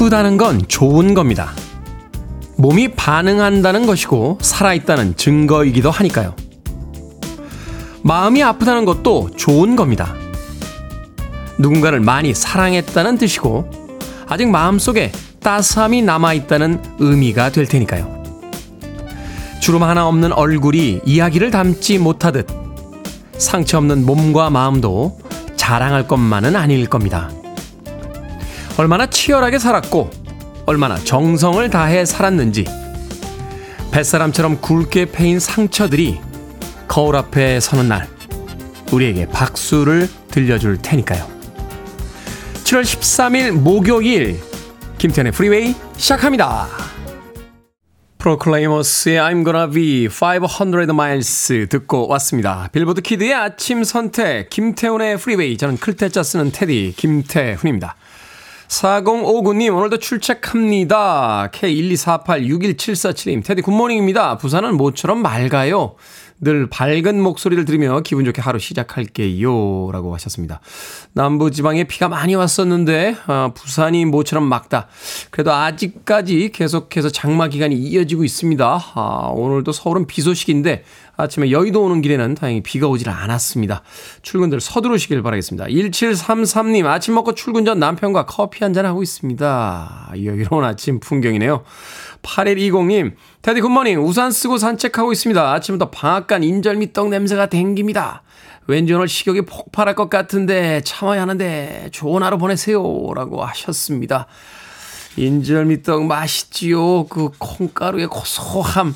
아프다는 건 좋은 겁니다. 몸이 반응한다는 것이고 살아있다는 증거이기도 하니까요. 마음이 아프다는 것도 좋은 겁니다. 누군가를 많이 사랑했다는 뜻이고 아직 마음속에 따스함이 남아있다는 의미가 될 테니까요. 주름 하나 없는 얼굴이 이야기를 담지 못하듯 상처 없는 몸과 마음도 자랑할 것만은 아닐 겁니다. 얼마나 치열하게 살았고 얼마나 정성을 다해 살았는지 뱃사람처럼 굵게 패인 상처들이 거울 앞에 서는 날 우리에게 박수를 들려줄 테니까요. 7월 13일 목요일 김태훈의 프리웨이 시작합니다. 프로클레이머스의 I'm gonna be 500 miles 듣고 왔습니다. 빌보드 키드의 아침 선택 김태훈의 프리웨이 저는 클 태 자 쓰는 테디 김태훈입니다. 4059님, 오늘도 출첵합니다. K124861747님, 테디 굿모닝입니다. 부산은 모처럼 맑아요. 늘 밝은 목소리를 들으며 기분 좋게 하루 시작할게요. 라고 하셨습니다. 남부지방에 비가 많이 왔었는데, 어, 부산이 모처럼 맑다. 그래도 아직까지 계속해서 장마 기간이 이어지고 있습니다. 아, 오늘도 서울은 비 소식인데, 아침에 여의도 오는 길에는 다행히 비가 오질 않았습니다. 출근들 서두르시길 바라겠습니다. 1733님, 아침 먹고 출근 전 남편과 커피 한잔 하고 있습니다. 여유로운 아침 풍경이네요. 8120님, 테디 굿모닝. 우산 쓰고 산책하고 있습니다. 아침부터 방앗간 인절미떡 냄새가 댕깁니다. 왠지 오늘 식욕이 폭발할 것 같은데 참아야 하는데 좋은 하루 보내세요. 라고 하셨습니다. 인절미떡 맛있지요. 그 콩가루의 고소함.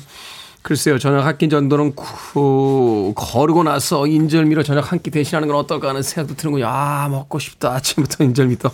글쎄요, 저녁 한 끼 정도는 그, 거르고 나서 인절미로 저녁 한 끼 대신하는 건 어떨까 하는 생각도 드는군요. 아, 먹고 싶다. 아침부터 인절미떡.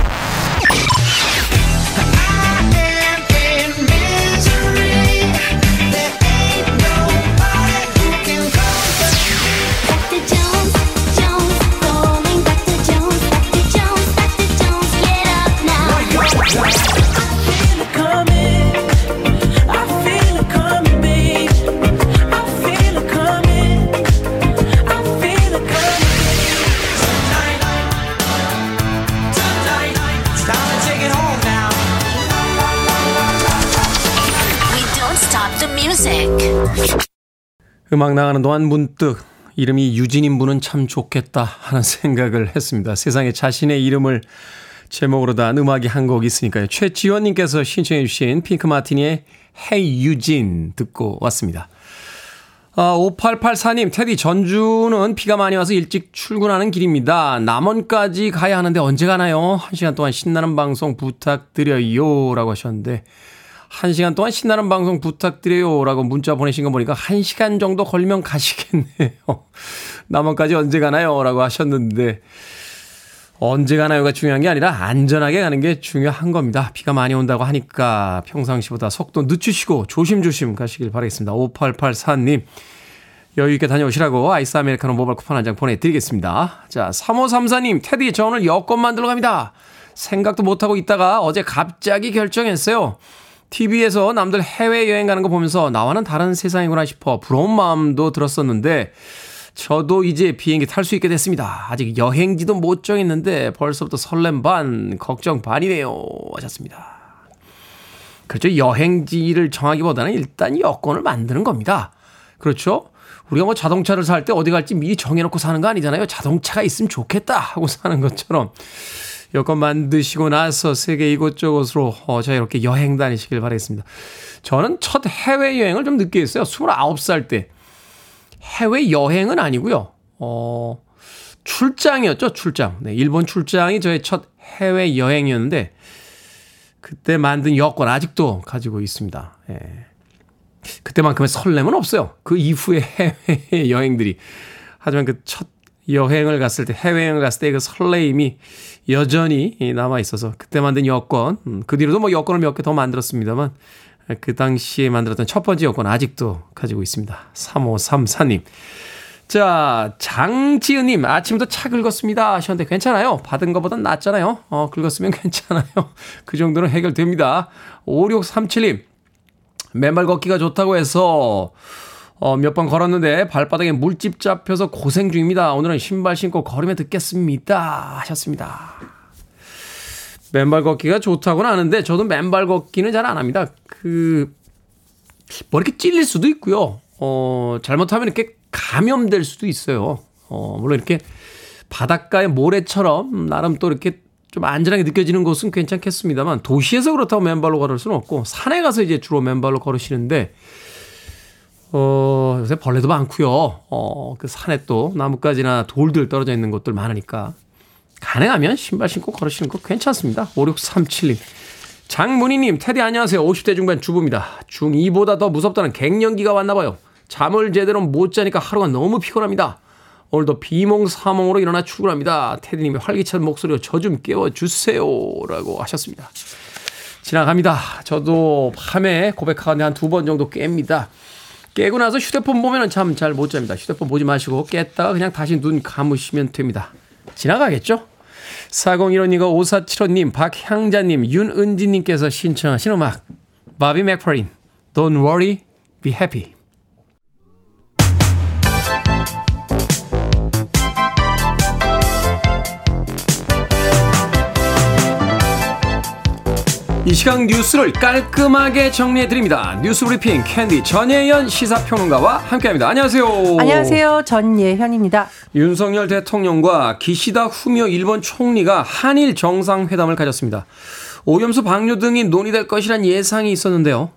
음악 나가는 동안 문득 이름이 유진인 분은 참 좋겠다 하는 생각을 했습니다. 세상에 자신의 이름을 제목으로 단 음악이 한 곡 있으니까요. 최지원님께서 신청해 주신 핑크 마티니의 Hey Eugene 듣고 왔습니다. 아, 5884님, 테디, 전주는 비가 많이 와서 일찍 출근하는 길입니다. 남원까지 가야 하는데 언제 가나요? 한 시간 동안 신나는 방송 부탁드려요. 라고 하셨는데, 한 시간 동안 신나는 방송 부탁드려요. 라고 문자 보내신 거 보니까 한 시간 정도 걸리면 가시겠네요. 남원까지 언제 가나요? 라고 하셨는데, 언제 가나요가 중요한 게 아니라 안전하게 가는 게 중요한 겁니다. 비가 많이 온다고 하니까 평상시보다 속도 늦추시고 조심조심 가시길 바라겠습니다. 5884님. 여유있게 다녀오시라고 아이스 아메리카노 모바일 쿠폰 한 장 보내드리겠습니다. 자, 3534님, 테디, 저 오늘 여권 만들러 갑니다. 생각도 못하고 있다가 어제 갑자기 결정했어요. TV에서 남들 해외여행 가는 거 보면서 나와는 다른 세상이구나 싶어 부러운 마음도 들었었는데 저도 이제 비행기 탈 수 있게 됐습니다. 아직 여행지도 못 정했는데 벌써부터 설렘 반, 걱정 반이네요. 하셨습니다. 그렇죠. 여행지를 정하기보다는 일단 여권을 만드는 겁니다. 그렇죠. 우리가 뭐 자동차를 살 때 어디 갈지 미리 정해놓고 사는 거 아니잖아요. 자동차가 있으면 좋겠다 하고 사는 것처럼 여권 만드시고 나서 세계 이곳저곳으로 어, 자유롭게 여행 다니시길 바라겠습니다. 저는 첫 해외여행을 좀 늦게 했어요. 29살 때. 해외여행은 아니고요. 어, 출장이었죠, 출장. 네, 일본 출장이 저의 첫 해외여행이었는데, 그때 만든 여권 아직도 가지고 있습니다. 예. 그때만큼의 설렘은 없어요. 그 이후에 해외 여행들이. 하지만 그 첫 여행을 갔을 때, 해외여행을 갔을 때 그 설레임이 여전히 남아 있어서 그때 만든 여권, 음, 그 뒤로도 뭐 여권을 몇 개 더 만들었습니다만 그 당시에 만들었던 첫 번째 여권 아직도 가지고 있습니다. 3534님. 자, 장지은님, 아침부터 차 긁었습니다. 하셨는데 괜찮아요. 받은 것보단 낫잖아요. 어, 긁었으면 괜찮아요. 그 정도는 해결됩니다. 5637님, 맨발 걷기가 좋다고 해서, 어, 몇 번 걸었는데 발바닥에 물집 잡혀서 고생 중입니다. 오늘은 신발 신고 걸으면 듣겠습니다. 하셨습니다. 맨발 걷기가 좋다고는 아는데, 저도 맨발 걷기는 잘 안 합니다. 그, 뭐 이렇게 찔릴 수도 있고요. 어, 잘못하면 이렇게 감염될 수도 있어요. 어, 물론 이렇게 바닷가의 모래처럼 나름 또 이렇게 좀 안전하게 느껴지는 곳은 괜찮겠습니다만 도시에서 그렇다고 맨발로 걸을 수는 없고 산에 가서 이제 주로 맨발로 걸으시는데 어, 요새 벌레도 많고요. 어, 그 산에 또 나뭇가지나 돌들 떨어져 있는 곳들 많으니까 가능하면 신발 신고 걸으시는 거 괜찮습니다. 5637님. 장문희님, 테디 안녕하세요. 50대 중반 주부입니다. 중2보다 더 무섭다는 갱년기가 왔나 봐요. 잠을 제대로 못 자니까 하루가 너무 피곤합니다. 오늘도 비몽사몽으로 일어나 출근합니다. 테디님의 활기찬 목소리로 저 좀 깨워주세요. 라고 하셨습니다. 지나갑니다. 저도 밤에 고백하는데 한 두 번 정도 깹니다. 깨고 나서 휴대폰 보면 참 잘 못 잡니다. 휴대폰 보지 마시고 깼다가 그냥 다시 눈 감으시면 됩니다. 지나가겠죠? 4015님과 5475님, 박향자님, 윤은지님께서 신청하신 음악 바비 맥퍼린 Don't worry, be happy 이 시간 뉴스를 깔끔하게 정리해 드립니다. 뉴스 브리핑 캔디 전예현 시사평론가와 함께합니다. 안녕하세요. 안녕하세요. 전예현입니다. 윤석열 대통령과 기시다 후미오 일본 총리가 한일 정상회담을 가졌습니다. 오염수 방류 등이 논의될 것이란 예상이 있었는데요.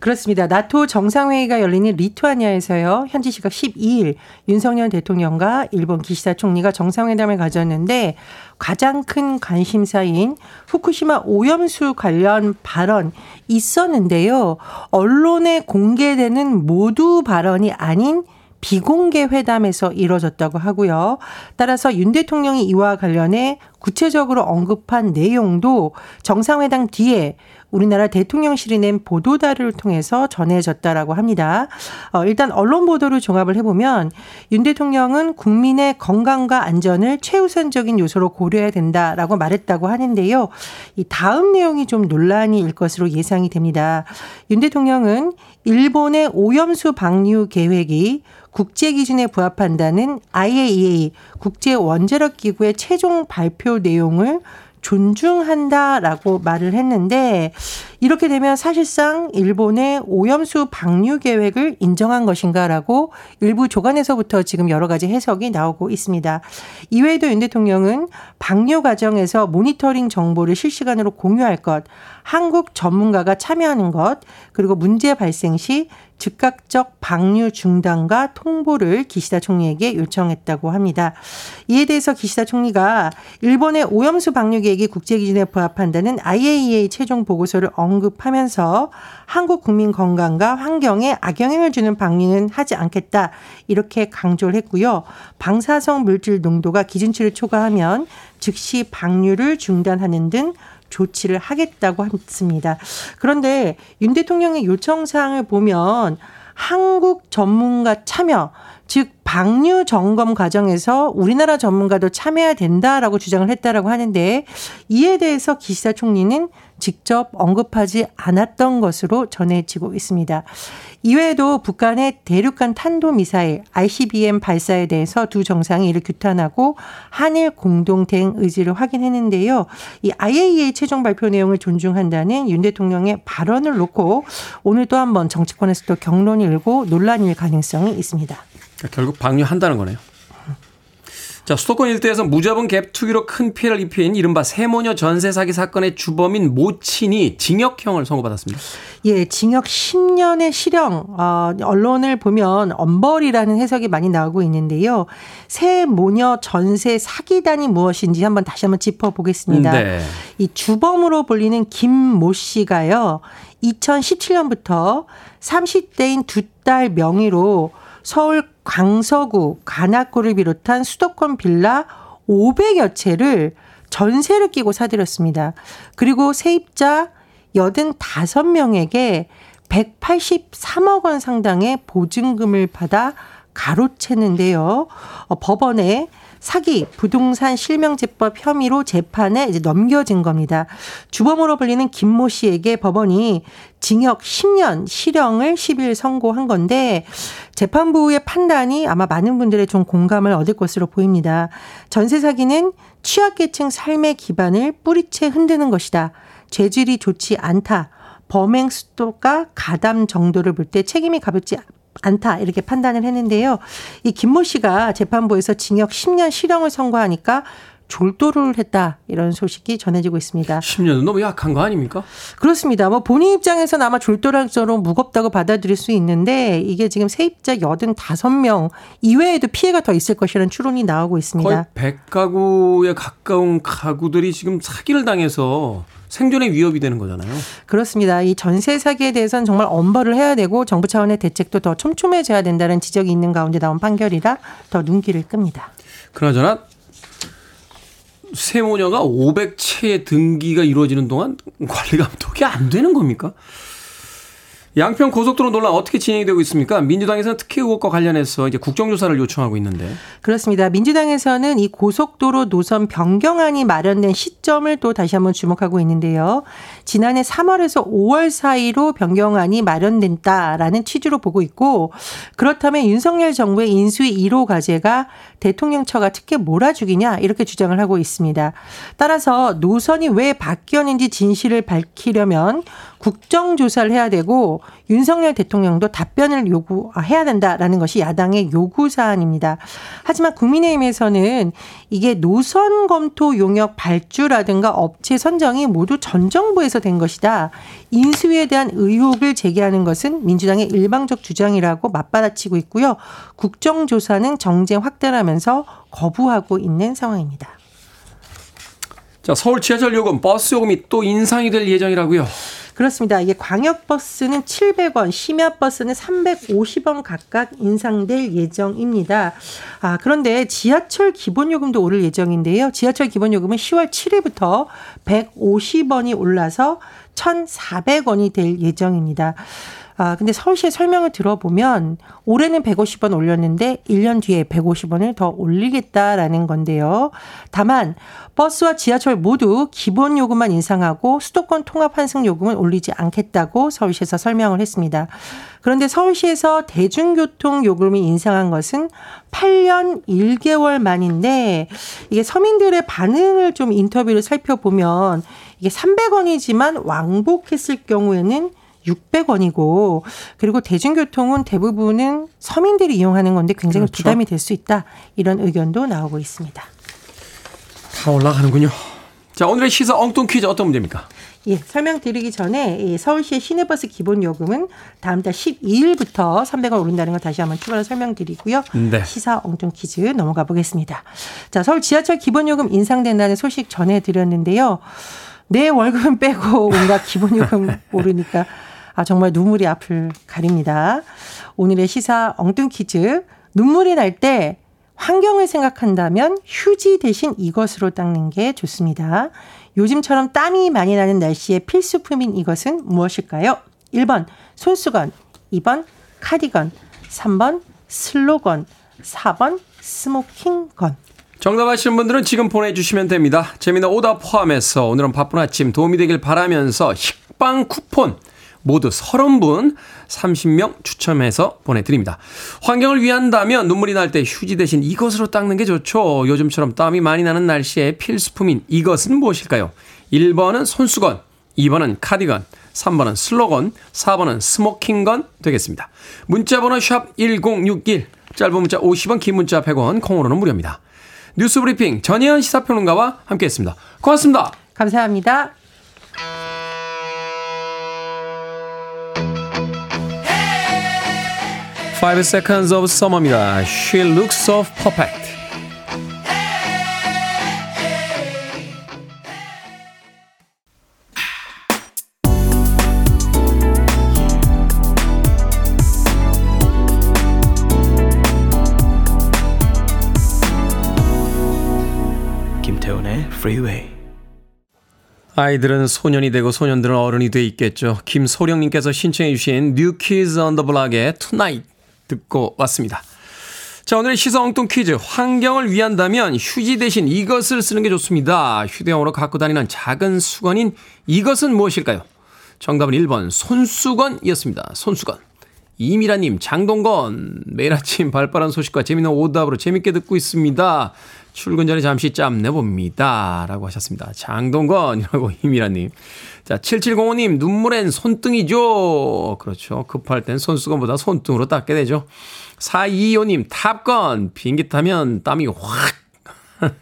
그렇습니다. 나토 정상회의가 열리는 리투아니아에서요. 현지 시각 12일 윤석열 대통령과 일본 기시다 총리가 정상회담을 가졌는데 가장 큰 관심사인 후쿠시마 오염수 관련 발언 있었는데요. 언론에 공개되는 모두 발언이 아닌 비공개 회담에서 이뤄졌다고 하고요. 따라서 윤 대통령이 이와 관련해 구체적으로 언급한 내용도 정상회담 뒤에 우리나라 대통령실이 낸 보도자료를 통해서 전해졌다라고 합니다. 어, 일단 언론 보도를 종합을 해보면 윤 대통령은 국민의 건강과 안전을 최우선적인 요소로 고려해야 된다라고 말했다고 하는데요. 이 다음 내용이 좀 논란이 일 것으로 예상이 됩니다. 윤 대통령은 일본의 오염수 방류 계획이 국제 기준에 부합한다는 IAEA 국제 원자력 기구의 최종 발표 내용을 존중한다라고 말을 했는데 이렇게 되면 사실상 일본의 오염수 방류 계획을 인정한 것인가라고 일부 조간에서부터 지금 여러 가지 해석이 나오고 있습니다. 이외에도 윤 대통령은 방류 과정에서 모니터링 정보를 실시간으로 공유할 것, 한국 전문가가 참여하는 것, 그리고 문제 발생 시 즉각적 방류 중단과 통보를 기시다 총리에게 요청했다고 합니다. 이에 대해서 기시다 총리가 일본의 오염수 방류 계획이 국제 기준에 부합한다는 IAEA 최종 보고서를 언급하면서 한국 국민 건강과 환경에 악영향을 주는 방류는 하지 않겠다 이렇게 강조를 했고요. 방사성 물질 농도가 기준치를 초과하면 즉시 방류를 중단하는 등 조치를 하겠다고 했습니다. 그런데 윤 대통령의 요청 사항을 보면 한국 전문가 참여, 즉 방류 점검 과정에서 우리나라 전문가도 참여해야 된다라고 주장을 했다라고 하는데 이에 대해서 기시다 총리는 직접 언급하지 않았던 것으로 전해지고 있습니다. 이외에도 북한의 대륙간 탄도미사일 ICBM 발사에 대해서 두 정상이 이를 규탄하고 한일 공동 대응 의지를 확인했는데요. 이 IAEA 최종 발표 내용을 존중한다는 윤 대통령의 발언을 놓고 오늘 또 한 번 정치권에서도 경론이 일고 논란일 가능성이 있습니다. 결국 방류한다는 거네요. 자, 수도권 일대에서 무자본 갭 투기로 큰 피해를 입힌 이른바 세모녀 전세 사기 사건의 주범인 모친이 징역형을 선고받았습니다. 예, 징역 10년의 실형. 어, 언론을 보면 엄벌이라는 해석이 많이 나오고 있는데요. 세모녀 전세 사기단이 무엇인지 한번 다시 한번 짚어보겠습니다. 네. 이 주범으로 불리는 김모 씨가요. 2017년부터 30대인 두 딸 명의로 서울 광서구 관악구를 비롯한 수도권 빌라 500여 채를 전세를 끼고 사들였습니다. 그리고 세입자 85명에게 183억 원 상당의 보증금을 받아 가로챘는데요. 어, 법원에 사기, 부동산 실명제법 혐의로 재판에 이제 넘겨진 겁니다. 주범으로 불리는 김모 씨에게 법원이 징역 10년 실형을 10일 선고한 건데 재판부의 판단이 아마 많은 분들의 좀 공감을 얻을 것으로 보입니다. 전세 사기는 취약계층 삶의 기반을 뿌리채 흔드는 것이다. 죄질이 좋지 않다. 범행 수도가 가담 정도를 볼 때 책임이 가볍지 않다 이렇게 판단을 했는데요. 이 김모 씨가 재판부에서 징역 10년 실형을 선고하니까 졸도를 했다 이런 소식이 전해지고 있습니다. 10년은 너무 약한 거 아닙니까? 그렇습니다. 뭐 본인 입장에서는 아마 정도로 무겁다고 받아들일 수 있는데 이게 지금 세입자 85명 이외에도 피해가 더 있을 것이라는 추론이 나오고 있습니다. 거의 100가구에 가까운 가구들이 지금 사기를 당해서 생존의 위협이 되는 거잖아요. 그렇습니다. 이 전세 사기에 대해서는 정말 엄벌을 해야 되고 정부 차원의 대책도 더 촘촘해져야 된다는 지적이 있는 가운데 나온 판결이라 더 눈길을 끕니다. 그나저나 세모녀가 500채의 등기가 이루어지는 동안 관리 감독이 안 되는 겁니까? 양평 고속도로 논란 어떻게 진행이 되고 있습니까? 민주당에서는 특혜 의혹과 관련해서 이제 국정조사를 요청하고 있는데. 그렇습니다. 민주당에서는 이 고속도로 노선 변경안이 마련된 시점을 또 다시 한번 주목하고 있는데요. 지난해 3월에서 5월 사이로 변경안이 마련된다라는 취지로 보고 있고 그렇다면 윤석열 정부의 인수위 1호 과제가 대통령 처가 특혜 몰아주기냐 이렇게 주장을 하고 있습니다. 따라서 노선이 왜 바뀌었는지 진실을 밝히려면 국정조사를 해야 되고 윤석열 대통령도 답변을 요구해야 된다라는 것이 야당의 요구 사안입니다. 하지만 국민의힘에서는 이게 노선 검토 용역 발주라든가 업체 선정이 모두 전 정부에서 된 것이다. 인수위에 대한 의혹을 제기하는 것은 민주당의 일방적 주장이라고 맞받아치고 있고요. 국정조사는 정쟁 확대하면서 거부하고 있는 상황입니다. 자, 서울 지하철 요금, 버스 요금이 또 인상이 될 예정이라고요. 그렇습니다. 이게 광역버스는 700원, 심야버스는 350원 각각 인상될 예정입니다. 아, 그런데 지하철 기본요금도 오를 예정인데요. 지하철 기본요금은 10월 7일부터 150원이 올라서 1,400원이 될 예정입니다. 아, 근데 서울시의 설명을 들어보면 올해는 150원 올렸는데 1년 뒤에 150원을 더 올리겠다라는 건데요. 다만 버스와 지하철 모두 기본 요금만 인상하고 수도권 통합 환승 요금은 올리지 않겠다고 서울시에서 설명을 했습니다. 그런데 서울시에서 대중교통 요금이 인상한 것은 8년 1개월 만인데 이게 서민들의 반응을 좀 인터뷰를 살펴보면 이게 300원이지만 왕복했을 경우에는 600원이고 그리고 대중교통은 대부분은 서민들이 이용하는 건데 굉장히 그렇죠. 부담이 될 수 있다. 이런 의견도 나오고 있습니다. 다 올라가는군요. 자, 오늘의 시사 엉뚱 퀴즈 어떤 문제입니까? 예, 설명드리기 전에 서울시의 시내버스 기본 요금은 다음 달 12일부터 300원 오른다는 걸 다시 한번 추가로 설명드리고요. 네. 시사 엉뚱 퀴즈 넘어가 보겠습니다. 자, 서울 지하철 기본 요금 인상된다는 소식 전해드렸는데요. 내 월급은 빼고 온갖 기본 요금 오르니까 아, 정말 눈물이 앞을 가립니다. 오늘의 시사 엉뚱 퀴즈. 눈물이 날 때 환경을 생각한다면 휴지 대신 이것으로 닦는 게 좋습니다. 요즘처럼 땀이 많이 나는 날씨에 필수품인 이것은 무엇일까요? 1번 손수건, 2번 카디건, 3번 슬로건, 4번 스모킹건. 정답 아시는 분들은 지금 보내주시면 됩니다. 재미난 오답 포함해서 오늘은 바쁜 아침 도움이 되길 바라면서 식빵 쿠폰 모두 30분 30명 추첨해서 보내드립니다. 환경을 위한다면 눈물이 날 때 휴지 대신 이것으로 닦는 게 좋죠. 요즘처럼 땀이 많이 나는 날씨에 필수품인 이것은 무엇일까요? 1번은 손수건, 2번은 카디건, 3번은 슬로건, 4번은 스모킹건 되겠습니다. 문자번호 샵 1061, 짧은 문자 50원, 긴 문자 100원, 콩으로는 무료입니다. 뉴스 브리핑 전혜연 시사평론가와 함께했습니다. 고맙습니다. 감사합니다. 5 Seconds of Summer입니다. She looks so perfect. 김태훈의 Freeway. 아이들은 소년이 되고 소년들은 어른이 돼 있겠죠. 김소령님께서 신청해 주신 New Kids on the Block의 Tonight 듣고 왔습니다. 자, 오늘의 시사 엉뚱 퀴즈. 환경을 위한다면 휴지 대신 이것을 쓰는 게 좋습니다. 휴대용으로 갖고 다니는 작은 수건인 이것은 무엇일까요? 정답은 1번 손수건이었습니다. 손수건. 이미라님, 장동건. 매일 아침 발빠른 소식과 재미있는 오답으로 재밌게 듣고 있습니다. 출근 전에 잠시 짬 내봅니다. 라고 하셨습니다. 장동건이라고 이미라님. 자, 7705님, 눈물엔 손등이죠. 그렇죠. 급할 땐 손수건보다 손등으로 닦게 되죠. 4225님, 탑건. 비행기 타면 땀이 확.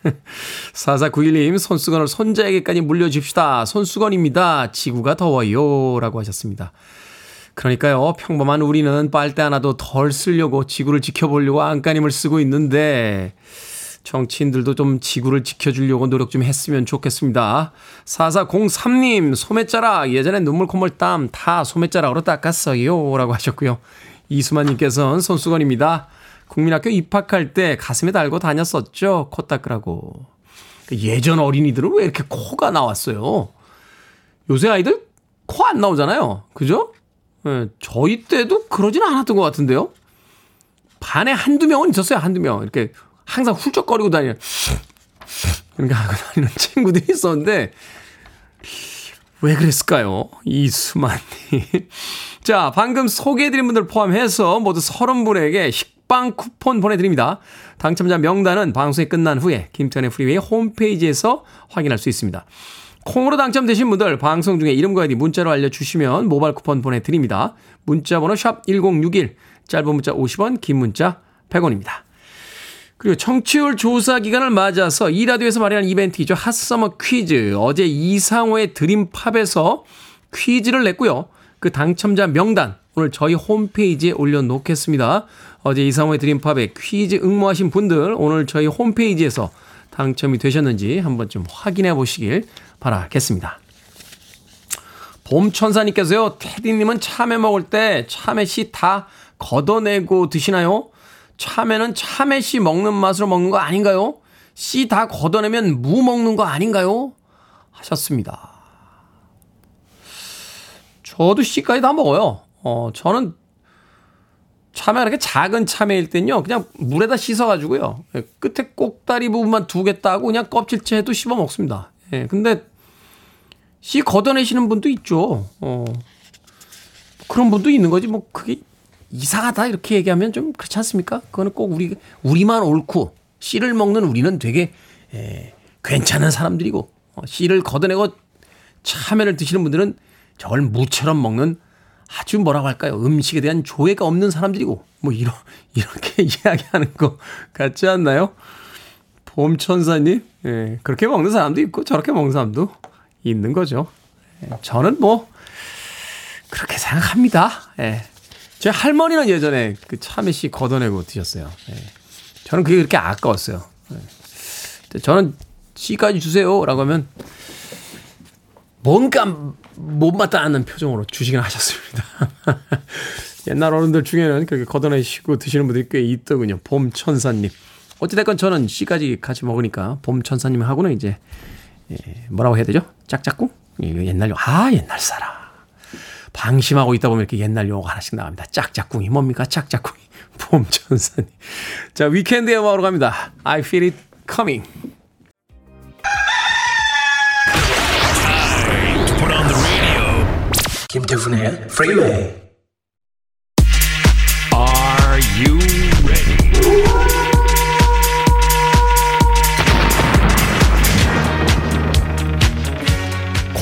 4491님, 손수건을 손자에게까지 물려줍시다. 손수건입니다. 지구가 더워요. 라고 하셨습니다. 그러니까요, 평범한 우리는 빨대 하나도 덜 쓰려고 지구를 지켜보려고 안간힘을 쓰고 있는데, 정치인들도 좀 지구를 지켜주려고 노력 좀 했으면 좋겠습니다. 4403님, 소매자락. 예전에 눈물, 콧물, 땀 다 소매자락으로 닦았어요. 라고 하셨고요. 이수만님께서는 손수건입니다. 국민학교 입학할 때 가슴에 달고 다녔었죠. 코 닦으라고. 그 예전 어린이들은 왜 이렇게 코가 나왔어요? 요새 아이들 코 안 나오잖아요. 그죠? 네, 저희 때도 그러진 않았던 것 같은데요. 반에 한두 명은 있었어요. 한두 명. 이렇게 항상 훌쩍거리고 다니는, 그러니까 하고 다니는 친구들이 있었는데, 왜 그랬을까요? 이수만님. 자, 방금 소개해드린 분들 포함해서 모두 30분에게 식빵 쿠폰 보내드립니다. 당첨자 명단은 방송이 끝난 후에 김태훈의 Freeway 홈페이지에서 확인할 수 있습니다. 콩으로 당첨되신 분들 방송 중에 이름과 아이디 문자로 알려주시면 모바일 쿠폰 보내드립니다. 문자 번호 샵 1061, 짧은 문자 50원, 긴 문자 100원입니다. 그리고 청취율 조사 기간을 맞아서 이 라디오에서 마련한 이벤트이죠. 핫서머 퀴즈. 어제 이상호의 드림팝에서 퀴즈를 냈고요. 그 당첨자 명단 오늘 저희 홈페이지에 올려놓겠습니다. 어제 이상호의 드림팝에 퀴즈 응모하신 분들 오늘 저희 홈페이지에서 당첨이 되셨는지 한번 좀 확인해 보시길 바라겠습니다. 봄천사님께서요, 테디님은 참외 먹을 때 참외 씨 다 걷어내고 드시나요? 참외는 참외씨 먹는 맛으로 먹는 거 아닌가요? 씨 다 걷어내면 무 먹는 거 아닌가요? 하셨습니다. 저도 씨까지 다 먹어요. 어, 저는 참외 이렇게 작은 참외일 땐요, 그냥 물에다 씻어가지고요, 예, 끝에 꼭다리 부분만 두 개 따고 그냥 껍질째 해도 씹어 먹습니다. 예, 근데 씨 걷어내시는 분도 있죠. 어, 그런 분도 있는 거지. 뭐 그게 이상하다 이렇게 얘기하면 좀 그렇지 않습니까? 그거는 꼭 우리 우리만 옳고 씨를 먹는 우리는 되게 에, 괜찮은 사람들이고 어, 씨를 걷어내고 참외를 드시는 분들은 저걸 무처럼 먹는 아주 뭐라고 할까요? 음식에 대한 조예가 없는 사람들이고 뭐 이런 이렇게 이야기하는 거 같지 않나요? 봄천사님, 예, 그렇게 먹는 사람도 있고 저렇게 먹는 사람도 있는 거죠. 예, 저는 뭐 그렇게 생각합니다. 예. 제 할머니는 예전에 그 참외 씨 걷어내고 드셨어요. 예. 저는 그게 그렇게 아까웠어요. 예. 저는 씨까지 주세요라고 하면 뭔가 못마땅 않는 표정으로 주시긴 하셨습니다. 옛날 어른들 중에는 그렇게 걷어내시고 드시는 분들이 꽤 있더군요. 봄천사님. 어찌됐건 저는 씨까지 같이 먹으니까 봄천사님하고는 이제 예, 뭐라고 해야 되죠? 짝짝꿍? 옛날 용, 아 옛날 사람. 방심하고 있다 보면 이렇게 옛날 용어가 하나씩 나옵니다. 짝짝꿍이 뭡니까? 짝짝꿍이. 봄천사님. 자, 위켄드의 음악으로 갑니다. I feel it coming. 김태훈의 Freeway. Are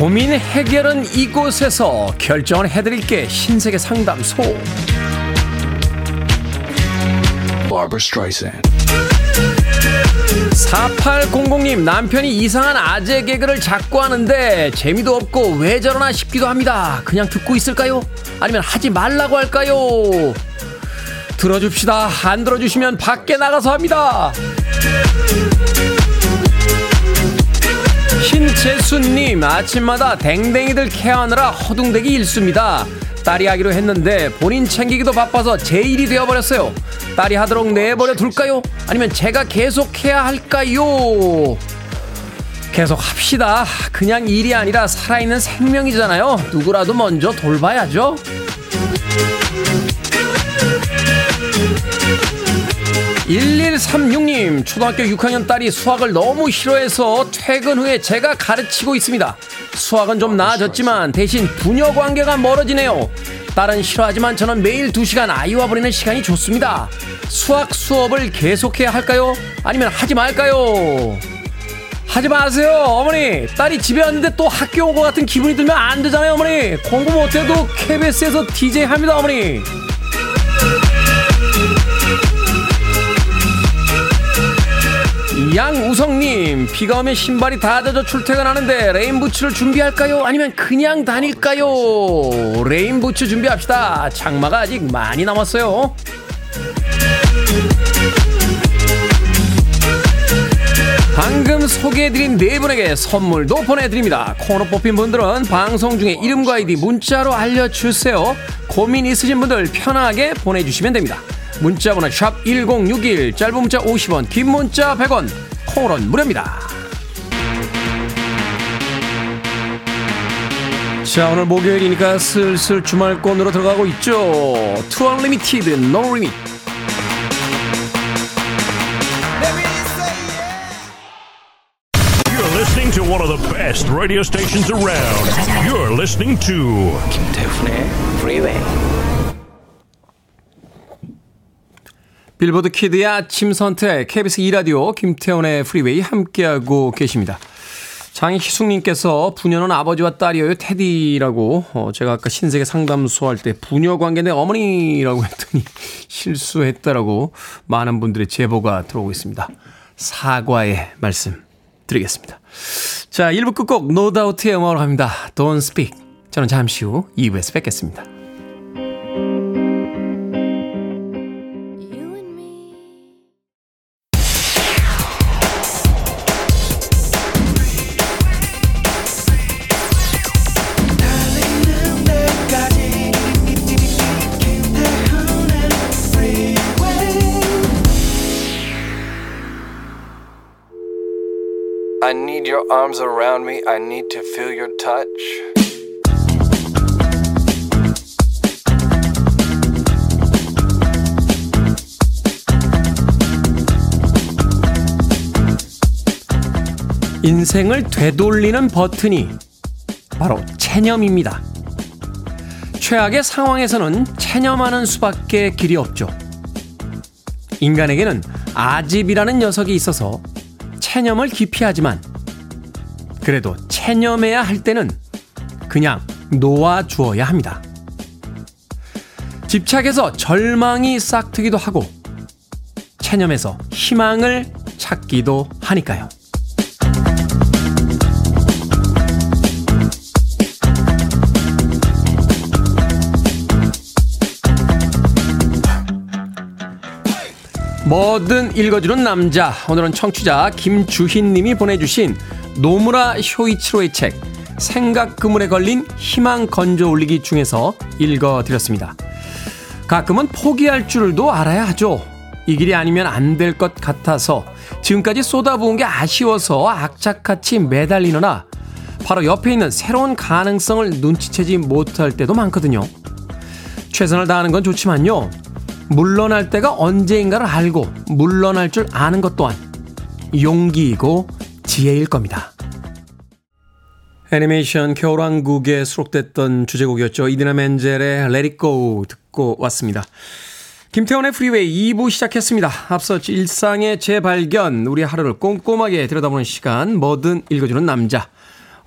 고민 해결은 이곳에서 결정을 해드릴게 신세계 상담소. Barbara Streisand. 4800님 남편이 이상한 아재 개그를 자꾸 하는데 재미도 없고 왜 저러나 싶기도 합니다. 그냥 듣고 있을까요? 아니면 하지 말라고 할까요? 들어줍시다. 안 들어주시면 밖에 나가서 합니다. 신재수님 아침마다 댕댕이들 케어하느라 허둥대기 일수입니다. 딸이 하기로 했는데 본인 챙기기도 바빠서 제 일이 되어버렸어요. 딸이 하도록 내버려 둘까요? 아니면 제가 계속 해야 할까요? 계속 합시다. 그냥 일이 아니라 살아있는 생명이잖아요. 누구라도 먼저 돌봐야죠. 1136님, 초등학교 6학년 딸이 수학을 너무 싫어해서 퇴근 후에 제가 가르치고 있습니다. 수학은 좀 나아졌지만 대신 부녀 관계가 멀어지네요. 딸은 싫어하지만 저는 매일 2시간 아이와 보내는 시간이 좋습니다. 수학 수업을 계속해야 할까요? 아니면 하지 말까요? 하지 마세요, 어머니. 딸이 집에 왔는데 또 학교 온 것 같은 기분이 들면 안 되잖아요, 어머니. 공부 못해도 KBS에서 DJ 합니다, 어머니. 양우성님, 비가 오면 신발이 다 젖어 출퇴근하는데 레인부츠를 준비할까요? 아니면 그냥 다닐까요? 레인부츠 준비합시다. 장마가 아직 많이 남았어요. 방금 소개해드린 네 분에게 선물도 보내드립니다. 코너 뽑힌 분들은 방송 중에 이름과 아이디 문자로 알려주세요. 고민 있으신 분들 편하게 보내주시면 됩니다. 문자번호 샵 1061, 짧은 문자 50원, 긴 문자 100원, 콩으로는 무료입니다. 자, 오늘 목요일이니까 슬슬 주말권으로 들어가고 있죠. 2 Unlimited, No Limit. You're listening to one of the best radio stations around. You're listening to 김태훈의 Freeway. Billboard Kid의 아침 선택 KBS 2라디오 김태훈의 Freeway 함께하고 계십니다. 장희숙님께서 부녀는 아버지와 딸이어요 태디라고 어, 제가 아까 신세계 상담소 할 때 부녀 관계인데 어머니라고 했더니 실수했다라고 많은 분들의 제보가 들어오고 있습니다. 사과의 말씀 드리겠습니다. 자 1부 끝곡 노다우트의 음악으로 갑니다. Don't Speak 저는 잠시 후 2부에서 뵙겠습니다. Arms around me. I need to feel your touch. 인생을 되돌리는 버튼이 바로 체념입니다. 최악의 상황에서는 체념하는 수밖에 길이 없죠. 인간에게는 아집이라는 녀석이 있어서 체념을 기피하지만 그래도 체념해야 할 때는 그냥 놓아주어야 합니다. 집착해서 절망이 싹트기도 하고 체념해서 희망을 찾기도 하니까요. 뭐든 읽어주는 남자. 오늘은 청취자 김주희 님이 보내주신 노무라 쇼이치로의 책 생각 그물에 걸린 희망 건져 올리기 중에서 읽어드렸습니다. 가끔은 포기할 줄도 알아야 하죠. 이 길이 아니면 안 될 것 같아서 지금까지 쏟아부은 게 아쉬워서 악착같이 매달리느나 바로 옆에 있는 새로운 가능성을 눈치채지 못할 때도 많거든요. 최선을 다하는 건 좋지만요. 물러날 때가 언제인가를 알고 물러날 줄 아는 것 또한 용기이고 지혜일 겁니다. 애니메이션 겨울왕국에 수록됐던 주제곡이었죠. 이디나 멘젤의 Let It Go 듣고 왔습니다. 김태훈의 Freeway 2부 시작했습니다. 앞서 일상의 재발견, 우리 하루를 꼼꼼하게 들여다보는 시간, 뭐든 읽어주는 남자.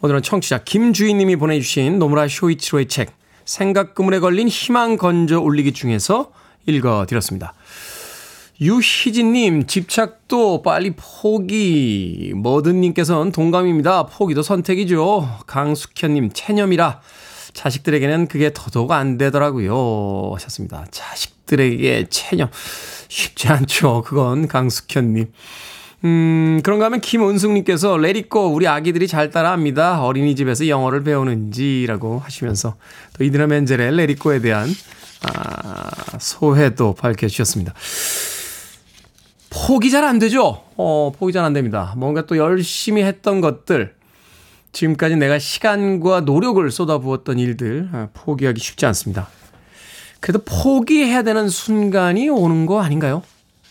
오늘은 청취자 김주희님이 보내주신 노무라 쇼이치로의 책, 생각 그물에 걸린 희망 건져 올리기 중에서 읽어드렸습니다. 유희진님, 집착도 빨리 포기. 머든님께서는 동감입니다. 포기도 선택이죠. 강숙현님, 체념이라. 자식들에게는 그게 더더욱 안 되더라고요. 하셨습니다. 자식들에게 체념. 쉽지 않죠. 그건 강숙현님. 음, 그런가 하면 김은숙님께서 레리꼬 우리 아기들이 잘 따라합니다. 어린이집에서 영어를 배우는지라고 하시면서 또 이드나 멘젤의 레리꼬에 대한 아, 소회도 밝혀주셨습니다. 포기 잘 안 되죠? 어, 포기 잘 안 됩니다. 뭔가 또 열심히 했던 것들, 지금까지 내가 시간과 노력을 쏟아부었던 일들, 아, 포기하기 쉽지 않습니다. 그래도 포기해야 되는 순간이 오는 거 아닌가요?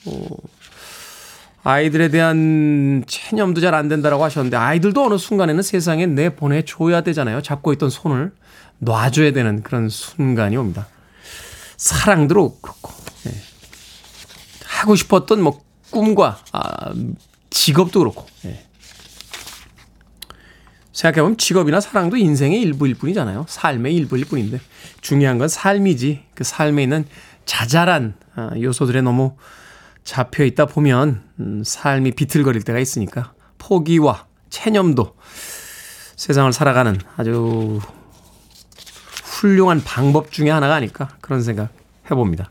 어, 아이들에 대한 체념도 잘 안 된다라고 하셨는데 아이들도 어느 순간에는 세상에 내 보내줘야 되잖아요. 잡고 있던 손을 놔줘야 되는 그런 순간이 옵니다. 사랑도 그렇고 네. 하고 싶었던 뭐 꿈과 아, 직업도 그렇고 네. 생각해보면 직업이나 사랑도 인생의 일부일 뿐이잖아요. 삶의 일부일 뿐인데 중요한 건 삶이지 그 삶에 있는 자잘한 아, 요소들에 너무 잡혀 있다 보면 음, 삶이 비틀거릴 때가 있으니까 포기와 체념도 세상을 살아가는 아주 훌륭한 방법 중의 하나가 아닐까 그런 생각 해봅니다.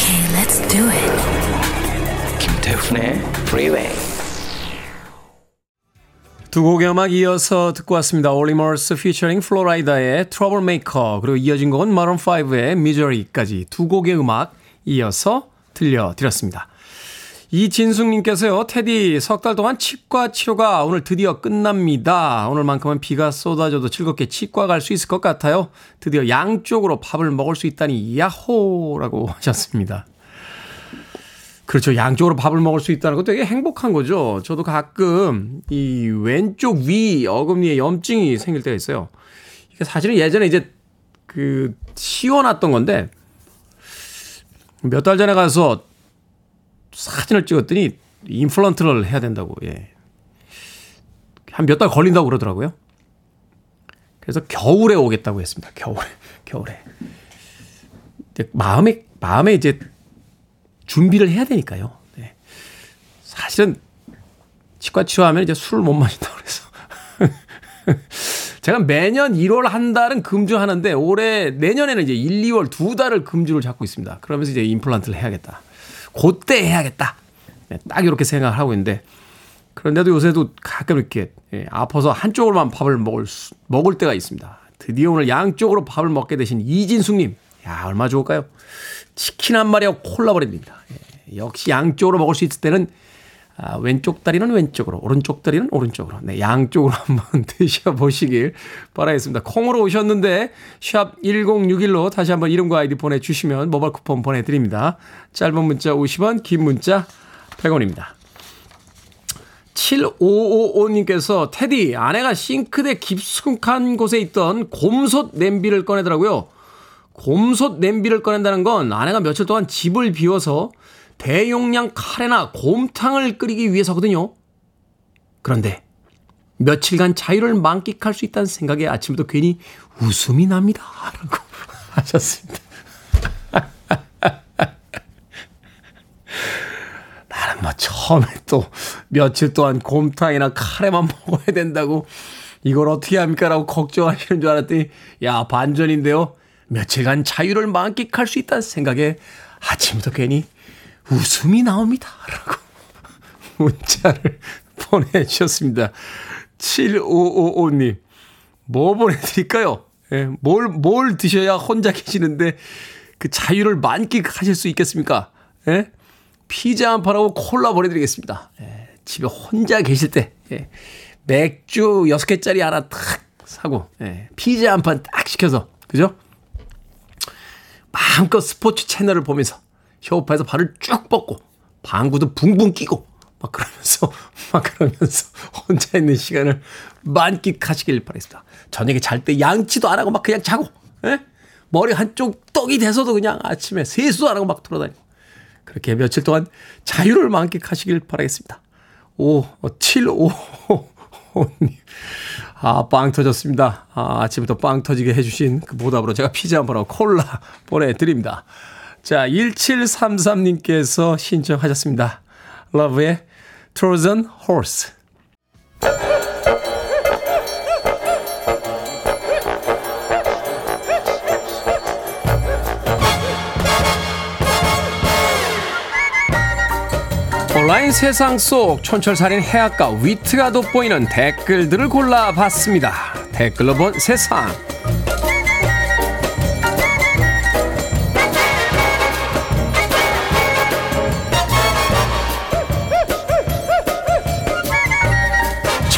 Okay, let's do it. 김태훈의 Freeway. 두 곡의 음악 이어서 듣고 왔습니다. Olly Murs 피처링 Flo Rida의 Troublemaker 그리고 이어진 곡은 Maroon 5의 Misery까지 두 곡의 음악 이어서 들려드렸습니다. 이진숙님께서요, 테디, 석 달 동안 치과 치료가 오늘 드디어 끝납니다. 오늘만큼은 비가 쏟아져도 즐겁게 치과 갈 수 있을 것 같아요. 드디어 양쪽으로 밥을 먹을 수 있다니, 야호 라고 하셨습니다. 그렇죠. 양쪽으로 밥을 먹을 수 있다는 거 되게 행복한 거죠. 저도 가끔 이 왼쪽 위 어금니에 염증이 생길 때가 있어요. 이게 사실은 예전에 이제 그 씌워놨던 건데 몇 달 전에 가서 사진을 찍었더니 임플란트를 해야 된다고, 예. 한 몇 달 걸린다고 그러더라고요. 그래서 겨울에 오겠다고 했습니다. 겨울에, 겨울에. 마음에, 마음에 이제 준비를 해야 되니까요. 네. 사실은 치과 치료하면 이제 술을 못 마신다고 그래서. 제가 매년 1월 한 달은 금주하는데 올해 내년에는 이제 1, 2월 두 달을 금주를 잡고 있습니다. 그러면서 이제 임플란트를 해야겠다. 그때 해야겠다. 네, 딱 이렇게 생각을 하고 있는데 그런데도 요새도 가끔 이렇게 예, 아파서 한쪽으로만 밥을 먹을 수, 먹을 때가 있습니다. 드디어 오늘 양쪽으로 밥을 먹게 되신 이진숙님, 야 얼마 좋을까요? 치킨 한 마리하고 콜라 보내드립니다. 예, 역시 양쪽으로 먹을 수 있을 때는 아, 왼쪽 다리는 왼쪽으로, 오른쪽 다리는 오른쪽으로. 네, 양쪽으로 한번 드셔보시길 바라겠습니다. 콩으로 오셨는데, 샵 1061로 다시 한번 이름과 아이디 보내주시면 모바일 쿠폰 보내드립니다. 짧은 문자 50원, 긴 문자 100원입니다. 7555님께서, 테디, 아내가 싱크대 깊숙한 곳에 있던 곰솥 냄비를 꺼내더라고요. 곰솥 냄비를 꺼낸다는 건 아내가 며칠 동안 집을 비워서 대용량 카레나 곰탕을 끓이기 위해서거든요. 그런데 며칠간 자유를 만끽할 수 있다는 생각에 아침부터 괜히 웃음이 납니다. 라고 하셨습니다. 나는 뭐 처음에 또 며칠 동안 곰탕이나 카레만 먹어야 된다고 이걸 어떻게 합니까? 라고 걱정하시는 줄 알았더니 야 반전인데요. 며칠간 자유를 만끽할 수 있다는 생각에 아침부터 괜히 웃음이 나옵니다. 라고 문자를 보내주셨습니다. 7555님. 뭐 보내드릴까요? 예, 뭘, 뭘 드셔야 혼자 계시는데 그 자유를 만끽하실 수 있겠습니까? 예? 피자 한 판하고 콜라 보내드리겠습니다. 예, 집에 혼자 계실 때, 예, 맥주 6개짜리 하나 탁 사고, 예, 피자 한 판 딱 시켜서, 그죠? 마음껏 스포츠 채널을 보면서 쇼파에서 발을 쭉 뻗고 방구도 붕붕 끼고 막 그러면서 막 그러면서 혼자 있는 시간을 만끽하시길 바라겠습니다. 저녁에 잘 때 양치도 안 하고 막 그냥 자고 에? 머리 한쪽 떡이 돼서도 그냥 아침에 세수도 안 하고 막 돌아다니고 그렇게 며칠 동안 자유를 만끽하시길 바라겠습니다. 오, 7555님. 아, 빵 터졌습니다. 아, 아침부터 빵 터지게 해주신 그 보답으로 제가 피자 한 번하고 콜라 보내드립니다. 자, 1733님께서 신청하셨습니다. 러브의 Trojan Horse. 온라인 세상 속 촌철살인 해악과 위트가 돋보이는 댓글들을 골라봤습니다. 댓글로 본 세상.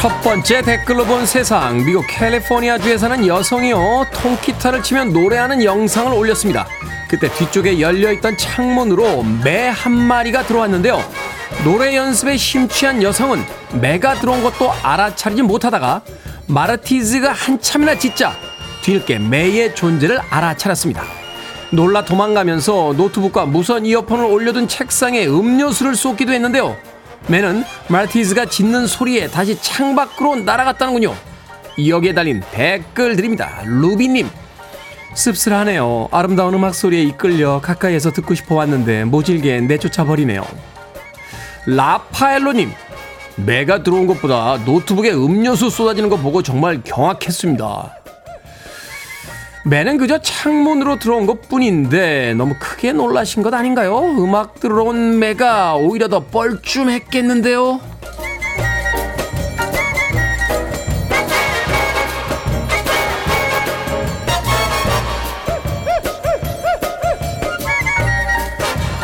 첫 번째 댓글로 본 세상. 미국 캘리포니아 주에 사는 여성이요. 통기타를 치며 노래하는 영상을 올렸습니다. 그때 뒤쪽에 열려있던 창문으로 매 한 마리가 들어왔는데요. 노래 연습에 심취한 여성은 매가 들어온 것도 알아차리지 못하다가 마르티즈가 한참이나 짖자 뒤늦게 매의 존재를 알아차렸습니다. 놀라 도망가면서 노트북과 무선 이어폰을 올려둔 책상에 음료수를 쏟기도 했는데요. 매는 마르티즈가 짖는 소리에 다시 창밖으로 날아갔다는군요. 여기에 달린 댓글들입니다. 루비님. 씁쓸하네요. 아름다운 음악 소리에 이끌려 가까이에서 듣고 싶어 왔는데 모질게 내쫓아 버리네요. 라파엘로님. 매가 들어온 것보다 노트북에 음료수 쏟아지는 거 보고 정말 경악했습니다. 매는 그저 창문으로 들어온 것 뿐인데 너무 크게 놀라신 것 아닌가요? 음악 들어온 매가 오히려 더 뻘쭘했겠는데요?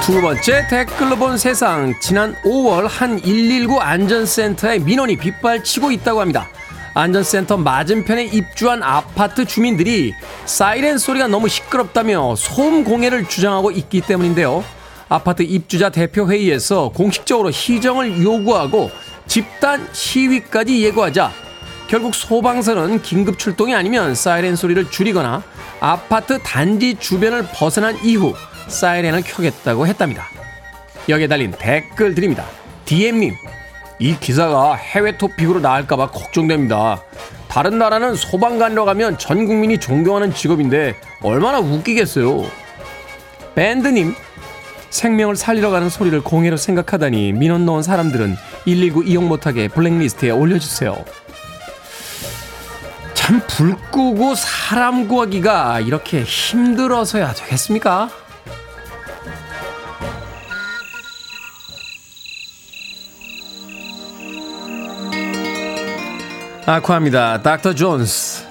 두 번째 댓글로 본 세상. 지난 5월 한 119 안전센터에 민원이 빗발치고 있다고 합니다. 안전센터 맞은편에 입주한 아파트 주민들이 사이렌 소리가 너무 시끄럽다며 소음 공해를 주장하고 있기 때문인데요. 아파트 입주자 대표 회의에서 공식적으로 희정을 요구하고 집단 시위까지 예고하자 결국 소방서는 긴급 출동이 아니면 사이렌 소리를 줄이거나 아파트 단지 주변을 벗어난 이후 사이렌을 켜겠다고 했답니다. 여기에 달린 댓글 드립니다. DM님, 이 기사가 해외 토픽으로 나갈까봐 걱정됩니다. 다른 나라는 소방관이라고 하면 전 국민이 존경하는 직업인데 얼마나 웃기겠어요. 밴드님, 생명을 살리러 가는 소리를 공해로 생각하다니 민원 넣은 사람들은 119 이용 못하게 블랙리스트에 올려주세요. 참 불 끄고 사람 구하기가 이렇게 힘들어서야 되겠습니까? 아쿠아입니다. 닥터 존스.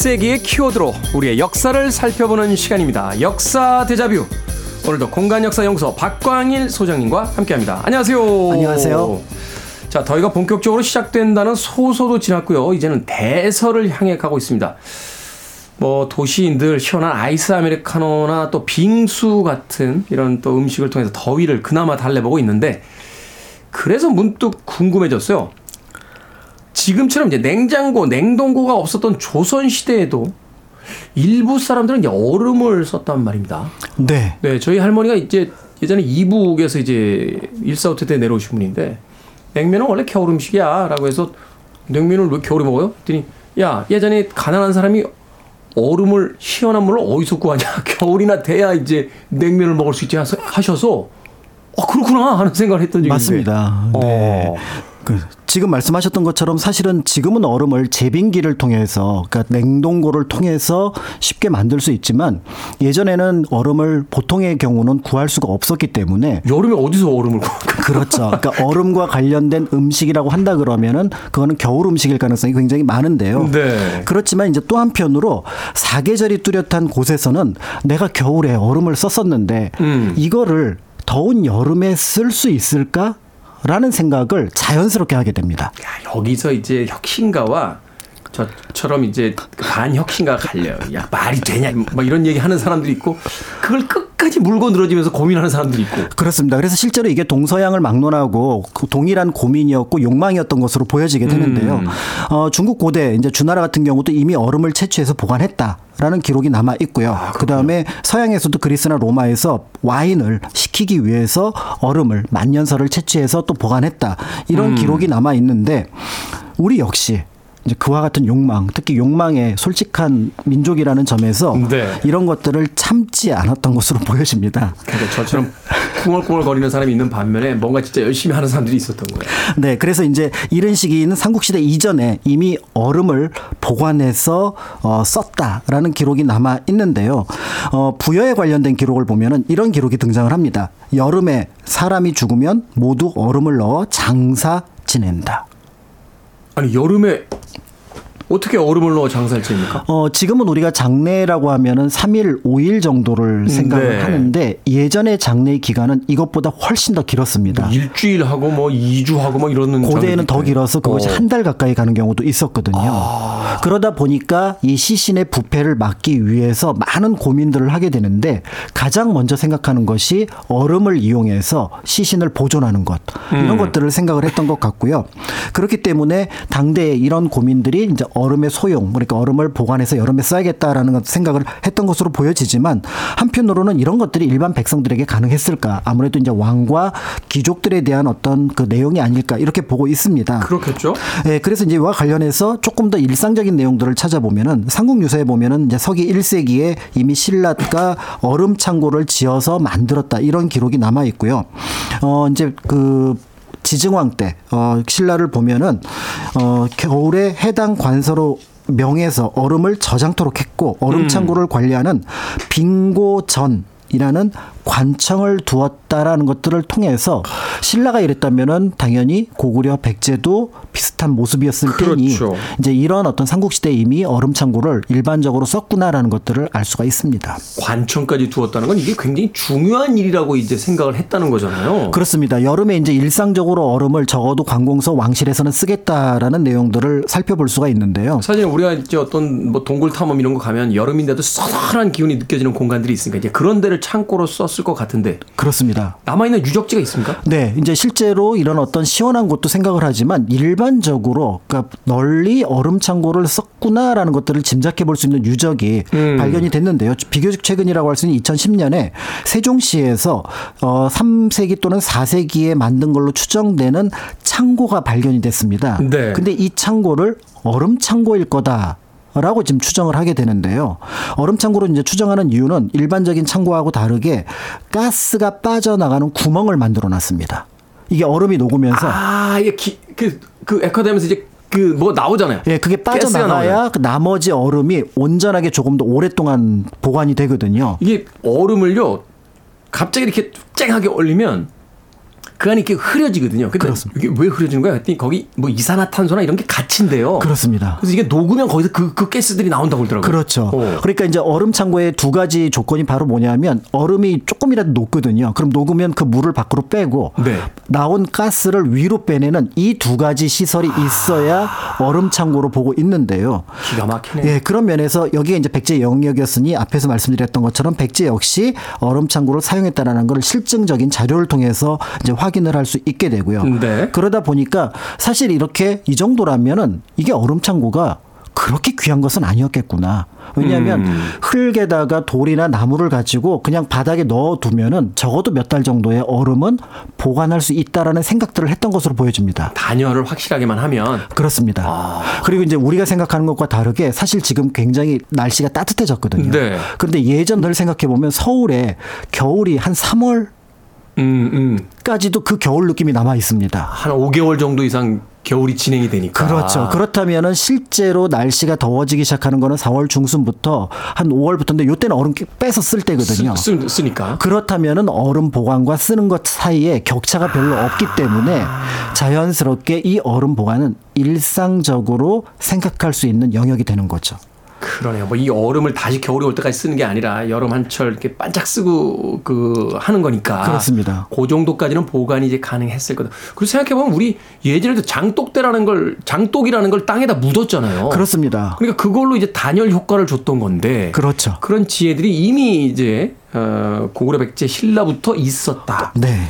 20세기의 키워드로 우리의 역사를 살펴보는 시간입니다. 역사 대자뷰. 오늘도 공간 역사 연구소 박광일 소장님과 함께합니다. 안녕하세요. 안녕하세요. 자, 더위가 본격적으로 시작된다는 소소도 지났고요. 이제는 대서를 향해 가고 있습니다. 뭐 도시인들 시원한 아이스 아메리카노나 또 빙수 같은 이런 또 음식을 통해서 더위를 그나마 달래보고 있는데 그래서 문득 궁금해졌어요. 지금처럼 이제 냉장고, 냉동고가 없었던 조선 시대에도 일부 사람들은 이제 얼음을 썼단 말입니다. 네. 네, 저희 할머니가 이제 예전에 이북에서 이제 일사후퇴 때 내려오신 분인데 냉면은 원래 겨울 음식이야라고 해서 냉면을 왜 겨울에 먹어요? 했더니 야 예전에 가난한 사람이 얼음을 시원한 물을 어디서 구하냐 겨울이나 돼야 이제 냉면을 먹을 수 있지 하셔서 어 그렇구나 하는 생각을 했던 적이 맞습니다. 네. 어. 그 지금 말씀하셨던 것처럼 사실은 지금은 얼음을 제빙기를 통해서 그러니까 냉동고를 통해서 쉽게 만들 수 있지만 예전에는 얼음을 보통의 경우는 구할 수가 없었기 때문에 여름에 어디서 얼음을 구할까? 그렇죠. 그러니까 얼음과 관련된 음식이라고 한다 그러면은 그거는 겨울 음식일 가능성이 굉장히 많은데요. 네. 그렇지만 이제 또 한편으로 사계절이 뚜렷한 곳에서는 내가 겨울에 얼음을 썼었는데 음. 이거를 더운 여름에 쓸 수 있을까? 라는 생각을 자연스럽게 하게 됩니다. 야, 여기서 이제 혁신가와 저처럼 이제 반혁신가가 갈려요. 야, 말이 되냐? 뭐 이런 얘기 하는 사람들이 있고, 그걸 끝까지 끝까지 물고 늘어지면서 고민하는 사람들이 있고. 그렇습니다. 그래서 실제로 이게 동서양을 막론하고 그 동일한 고민이었고 욕망이었던 것으로 보여지게 되는데요. 음. 어, 중국 고대 이제 주나라 같은 경우도 이미 얼음을 채취해서 보관했다. 라는 기록이 남아 있고요. 그 다음에 서양에서도 그리스나 로마에서 와인을 식히기 위해서 얼음을 만년설을 채취해서 또 보관했다. 이런 기록이 남아 있는데 우리 역시 이제 그와 같은 욕망, 특히 욕망에 솔직한 민족이라는 점에서 네. 이런 것들을 참지 않았던 것으로 보여집니다. 그러니까 저처럼 쿵얼쿵얼 거리는 사람이 있는 반면에 뭔가 진짜 열심히 하는 사람들이 있었던 거예요. 네, 그래서 이제 이른 시기는 삼국시대 이전에 이미 얼음을 보관해서 어, 썼다라는 기록이 남아 있는데요. 어, 부여에 관련된 기록을 보면은 이런 기록이 등장을 합니다. 여름에 사람이 죽으면 모두 얼음을 넣어 장사 지낸다. 아니 여름에 어떻게 얼음을 넣어 장사를 지닙니까? 어, 지금은 우리가 장례라고 하면은 3일, 5일 정도를 생각을 네. 하는데 예전의 장례의 기간은 이것보다 훨씬 더 길었습니다. 일주일 하고 뭐 2주 하고 뭐 이러는 고대에는 더 길어서 그것이 있고. 한달 가까이 가는 경우도 있었거든요. 아. 그러다 보니까 이 시신의 부패를 막기 위해서 많은 고민들을 하게 되는데 가장 먼저 생각하는 것이 얼음을 이용해서 시신을 보존하는 것 이런 음. 것들을 생각을 했던 것 같고요. 그렇기 때문에 당대에 이런 고민들이 이제 얼음의 소용 그러니까 얼음을 보관해서 여름에 써야겠다라는 것 생각을 했던 것으로 보여지지만 한편으로는 이런 것들이 일반 백성들에게 가능했을까 아무래도 이제 왕과 귀족들에 대한 어떤 그 내용이 아닐까 이렇게 보고 있습니다. 그렇겠죠. 예, 그래서 이제 이와 관련해서 조금 더 일상적인 내용들을 찾아보면은 삼국유사에 보면은 이제 서기 1세기에 이미 신라가 얼음 창고를 지어서 만들었다 이런 기록이 남아 있고요. 어 이제 그 지증왕 때 어, 신라를 보면은 어, 겨울에 해당 관서로 명해서 얼음을 저장토록 했고 얼음. 창고를 관리하는 빙고전 이라는 관청을 두었다라는 것들을 통해서 신라가 이랬다면은 당연히 고구려 백제도 비슷한 모습이었을 테니 그렇죠. 이제 이런 어떤 삼국시대 이미 얼음 창고를 일반적으로 썼구나라는 것들을 알 수가 있습니다. 관청까지 두었다는 건 이게 굉장히 중요한 일이라고 이제 생각을 했다는 거잖아요. 그렇습니다. 여름에 이제 일상적으로 얼음을 적어도 관공서 왕실에서는 쓰겠다라는 내용들을 살펴볼 수가 있는데요. 사실 우리가 이제 어떤 뭐 동굴 탐험 이런 거 가면 여름인데도 서늘한 기운이 느껴지는 공간들이 있으니까 이제 그런 데를 창고로 썼을 것 같은데 그렇습니다. 남아 있는 유적지가 있습니까? 네, 이제 실제로 이런 어떤 시원한 곳도 생각을 하지만 일반적으로 그러니까 널리 얼음 창고를 썼구나라는 것들을 짐작해 볼 수 있는 유적이 음. 발견이 됐는데요. 비교적 최근이라고 할 수 있는 2010년에 세종시에서 어 3세기 또는 4세기에 만든 걸로 추정되는 창고가 발견이 됐습니다. 네. 근데 이 창고를 얼음 창고일 거다. 라고 지금 추정을 하게 되는데요. 얼음 창고로 이제 추정하는 이유는 일반적인 창고하고 다르게 가스가 빠져나가는 구멍을 만들어 놨습니다. 이게 얼음이 녹으면서 아, 이게 기, 그, 그 액화되면서 이제 그 뭐 나오잖아요. 예, 그게 빠져나가야. 그 나머지 얼음이 온전하게 조금 더 오랫동안 보관이 되거든요. 이게 얼음을요 갑자기 이렇게 쨍하게 올리면 그 안이 이렇게 흐려지거든요. 그렇습니다. 이게 왜 흐려지는 거야? 했더니 거기 뭐 이산화탄소나 이런 게 갇힌대요. 그렇습니다. 그래서 이게 녹으면 거기서 그, 그 가스들이 나온다고 그러더라고요. 그렇죠. 어. 그러니까 이제 얼음 창고의 두 가지 조건이 바로 뭐냐면 얼음이 조금이라도 녹거든요. 그럼 녹으면 그 물을 밖으로 빼고 네. 나온 가스를 위로 빼내는 이 두 가지 시설이 있어야 얼음 창고로 보고 있는데요. 기가 막히네. 예, 그런 면에서 여기에 이제 백제 영역이었으니 앞에서 말씀드렸던 것처럼 백제 역시 얼음 창고를 사용했다라는 걸 실증적인 자료를 통해서 이제 확 인을 할 수 있게 되고요. 네. 그러다 보니까 사실 이렇게 이 정도라면은 이게 얼음 창고가 그렇게 귀한 것은 아니었겠구나. 왜냐하면 음. 흙에다가 돌이나 나무를 가지고 그냥 바닥에 넣어두면은 적어도 몇 달 정도의 얼음은 보관할 수 있다라는 생각들을 했던 것으로 보여집니다. 단열을 확실하게만 하면 그렇습니다. 아. 그리고 이제 우리가 생각하는 것과 다르게 사실 지금 굉장히 날씨가 따뜻해졌거든요. 네. 그런데 예전 을 생각해 보면 서울에 겨울이 한 3월 까지도 음, 음. 그 겨울 느낌이 남아 있습니다. 한 5개월 정도 이상 겨울이 진행이 되니까. 그렇죠. 그렇다면은 실제로 날씨가 더워지기 시작하는 거는 4월 중순부터 한 5월부터인데 요때는 얼음 빼서 쓸 때거든요. 쓰, 쓰, 쓰 니까. 그렇다면은 얼음 보관과 쓰는 것 사이에 격차가 별로 없기 때문에 자연스럽게 이 얼음 보관은 일상적으로 생각할 수 있는 영역이 되는 거죠. 그러네요. 뭐 이 얼음을 다시 겨울이 올 때까지 쓰는 게 아니라 여름 한철 이렇게 반짝 쓰고 그 하는 거니까. 그렇습니다. 그 정도까지는 보관이 이제 가능했을 거다. 그리고 생각해 보면 우리 예전에 도 장독대라는 걸 장독이라는 걸 땅에다 묻었잖아요. 그렇습니다. 그러니까 그걸로 이제 단열 효과를 줬던 건데. 그렇죠. 그런 지혜들이 이미 이제 어, 고구려 백제 신라부터 있었다. 네.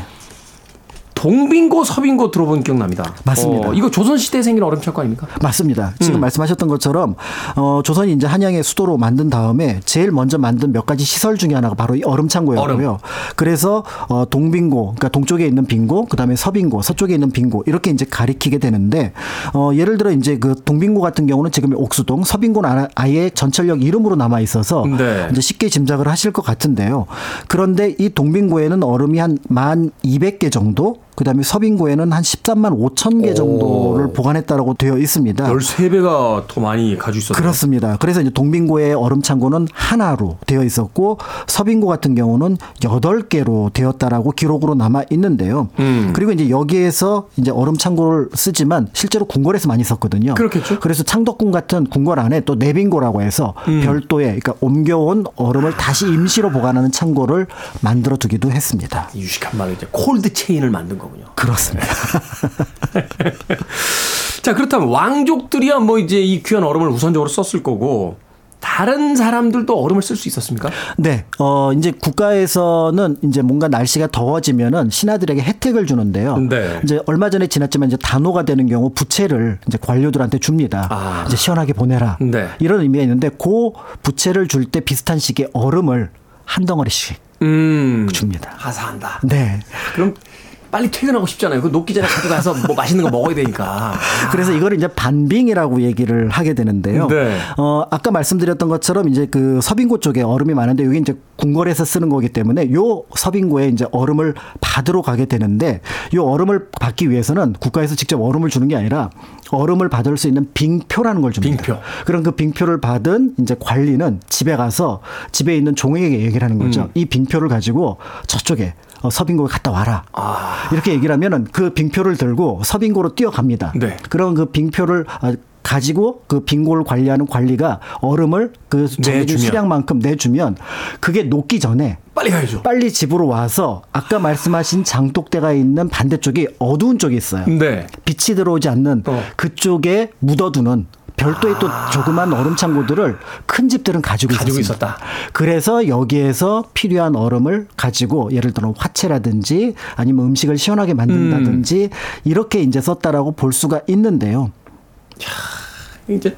동빙고 서빙고 들어본 기억납니다. 맞습니다. 어, 이거 조선 시대에 생긴 얼음 창고 아닙니까? 맞습니다. 지금 음. 말씀하셨던 것처럼 어, 조선이 이제 한양의 수도로 만든 다음에 제일 먼저 만든 몇 가지 시설 중에 하나가 바로 이 얼음 창고였고요. 얼음. 그래서 어, 동빙고, 그러니까 동쪽에 있는 빙고, 그다음에 서빙고, 서쪽에 있는 빙고 이렇게 이제 가리키게 되는데 어, 예를 들어 이제 그 동빙고 같은 경우는 지금의 옥수동, 서빙고는 아- 아예 전철역 이름으로 남아 있어서 네. 이제 쉽게 짐작을 하실 것 같은데요. 그런데 이 동빙고에는 얼음이 한 만 200개 정도 그다음에 서빙고에는 한 13만 5천 개 정도를 오. 보관했다라고 되어 있습니다. 13배가 더 많이 가지고 있었네요. 그렇습니다. 그래서 이제 동빙고의 얼음 창고는 하나로 되어 있었고 서빙고 같은 경우는 여덟 개로 되었다라고 기록으로 남아 있는데요. 음. 그리고 이제 여기에서 이제 얼음 창고를 쓰지만 실제로 궁궐에서 많이 썼거든요. 그렇겠죠. 그래서 창덕궁 같은 궁궐 안에 또 내빙고라고 해서 음. 별도의 그러니까 옮겨온 얼음을 다시 임시로 보관하는 창고를 만들어 두기도 했습니다. 유식한 말로 이제 콜드 체인을 만든 거군요. 그렇습니다. 자, 그렇다면 왕족들이야 뭐 이제 이 귀한 얼음을 우선적으로 썼을 거고 다른 사람들도 얼음을 쓸 수 있었습니까? 네, 어 이제 국가에서는 이제 뭔가 날씨가 더워지면은 신하들에게 혜택을 주는데요. 네. 이제 얼마 전에 지났지만 이제 단오가 되는 경우 부채를 이제 관료들한테 줍니다. 아. 이제 시원하게 보내라. 네. 이런 의미가 있는데 그 부채를 줄 때 비슷한 시기에 얼음을 한 덩어리씩 음. 줍니다. 하사한다. 네. 그럼 빨리 퇴근하고 싶잖아요. 그 녹기 전에 가져가서 뭐 맛있는 거 먹어야 되니까. 그래서 이거를 이제 반빙이라고 얘기를 하게 되는데요. 네. 어, 아까 말씀드렸던 것처럼 이제 그 서빙고 쪽에 얼음이 많은데 여기 이제 궁궐에서 쓰는 거기 때문에 요 서빙고에 이제 얼음을 받으러 가게 되는데 요 얼음을 받기 위해서는 국가에서 직접 얼음을 주는 게 아니라 얼음을 받을 수 있는 빙표라는 걸 줍니다. 빙표. 그럼 그 빙표를 받은 이제 관리는 집에 가서 집에 있는 종에게 얘기를 하는 거죠. 음. 이 빙표를 가지고 저쪽에 어, 서빙고에 갔다 와라. 아. 이렇게 얘기를 하면은 그 빙표를 들고 서빙고로 뛰어갑니다. 네. 그럼 그 빙표를 아, 가지고 그 빙고를 관리하는 관리가 얼음을 그 정해진. 수량만큼 내주면 그게 녹기 전에 빨리 가야죠. 빨리 집으로 와서 아까 말씀하신 장독대가 있는 반대쪽이 어두운 쪽이 있어요. 네. 빛이 들어오지 않는 어. 그쪽에 묻어두는 별도의 또 조그만 얼음 창고들을 큰 집들은 가지고, 가지고. 있었다. 그래서 여기에서 필요한 얼음을 가지고 예를 들어 화채라든지 아니면 음식을 시원하게 만든다든지 이렇게 이제 썼다라고 볼 수가 있는데요. 이제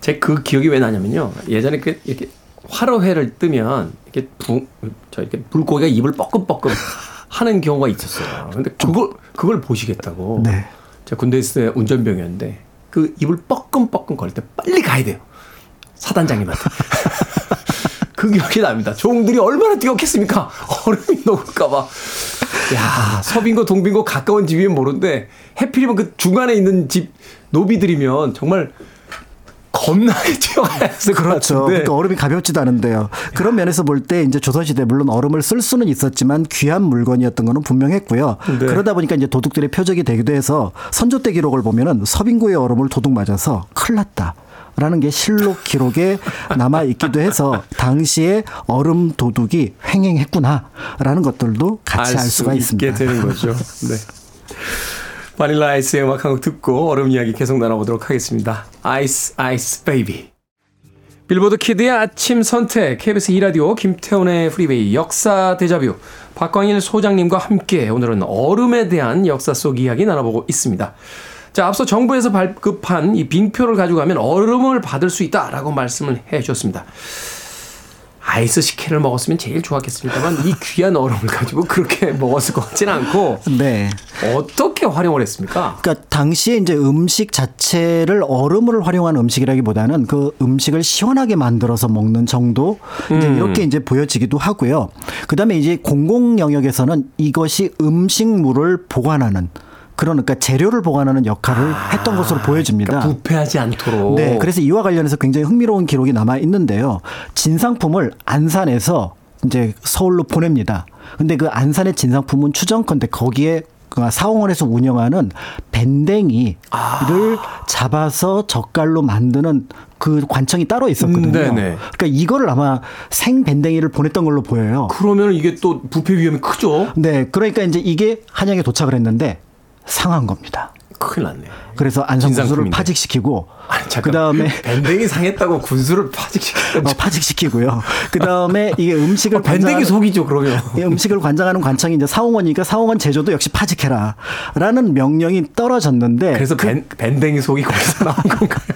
제 그 기억이 왜 나냐면요. 예전에 그 이렇게 화로회를 뜨면 이렇게 부, 저 이렇게 물고기가 입을 뻐끔뻐끔 하는 경우가 있었어요. 근데 그걸 그걸 보시겠다고. 네. 제가 군대 있을 때 운전병이었는데 그 입을 뻐끔뻐끔 거릴 때 빨리 가야 돼요. 사단장님한테. 그 기억이 납니다. 종들이 얼마나 뛰었겠습니까? 얼음이 녹을까봐. 야, 서빙고 동빙고 가까운 집이면 모르는데 해필이면 그 중간에 있는 집 노비들이면 정말 겁나게 뛰어가야 했을 것 그렇죠. 그러니까 얼음이 가볍지도 않은데요. 그런 면에서 볼 때 이제 조선시대 물론 얼음을 쓸 수는 있었지만 귀한 물건이었던 거는 분명했고요. 네. 그러다 보니까 이제 도둑들의 표적이 되기도 해서 선조 때 기록을 보면은 서빙고의 얼음을 도둑 맞아서 큰일 났다. 라는 게 실록 기록에 남아 있기도 해서 당시에 얼음 도둑이 횡행했구나라는 것들도 같이 알 수가 수 있습니다. 되는 거죠. 네. Vanilla Ice의 음악 한 곡 듣고 얼음 이야기 계속 나눠보도록 하겠습니다. Ice Ice Baby. Billboard Kid의 아침 선택 KBS 2라디오 김태훈의 Freeway 역사 데자뷰 박광일 소장님과 함께 오늘은 얼음에 대한 역사 속 이야기 나눠보고 있습니다. 자, 앞서 정부에서 발급한 이 빙표를 가지고 가면 얼음을 받을 수 있다라고 말씀을 해 주셨습니다. 아이스 식혜를 먹었으면 제일 좋았겠습니다만 이 귀한 얼음을 가지고 그렇게 먹었을 것 같지는 않고 네. 어떻게 활용을 했습니까? 그러니까 당시에 이제 음식 자체를 얼음을 활용한 음식이라기보다는 그 음식을 시원하게 만들어서 먹는 정도 이제 음. 이렇게 이제 보여지기도 하고요. 그다음에 이제 공공 영역에서는 이것이 음식물을 보관하는 그러니까 재료를 보관하는 역할을 했던 것으로 보여집니다. 그러니까 부패하지 않도록. 네, 그래서 이와 관련해서 굉장히 흥미로운 기록이 남아 있는데요. 진상품을 안산에서 이제 서울로 보냅니다. 근데 그 안산의 진상품은 추정컨대 거기에 그 사홍원에서 운영하는 밴댕이를 잡아서 젓갈로 만드는 그 관청이 따로 있었거든요. 음, 네네. 그러니까 이거를 아마 생 밴댕이를 보냈던 걸로 보여요. 그러면 이게 또 부패 위험이 크죠. 네, 그러니까 이제 이게 한양에 도착을 했는데 상한 겁니다. 큰일 났네. 그래서 안성군수를. 파직시키고 아니, 잠깐. 그 다음에 밴댕이 상했다고 군수를 파직시켰 어, 파직시키고요. 그 다음에 이게 음식을 어, 밴댕이 속이죠, 그러면. 이 음식을 관장하는 관청이 이제 사홍원이니까 사홍원 제조도 역시 파직해라라는 명령이 떨어졌는데 그래서 밴, 밴댕이 속이 거기서 나온 건가요?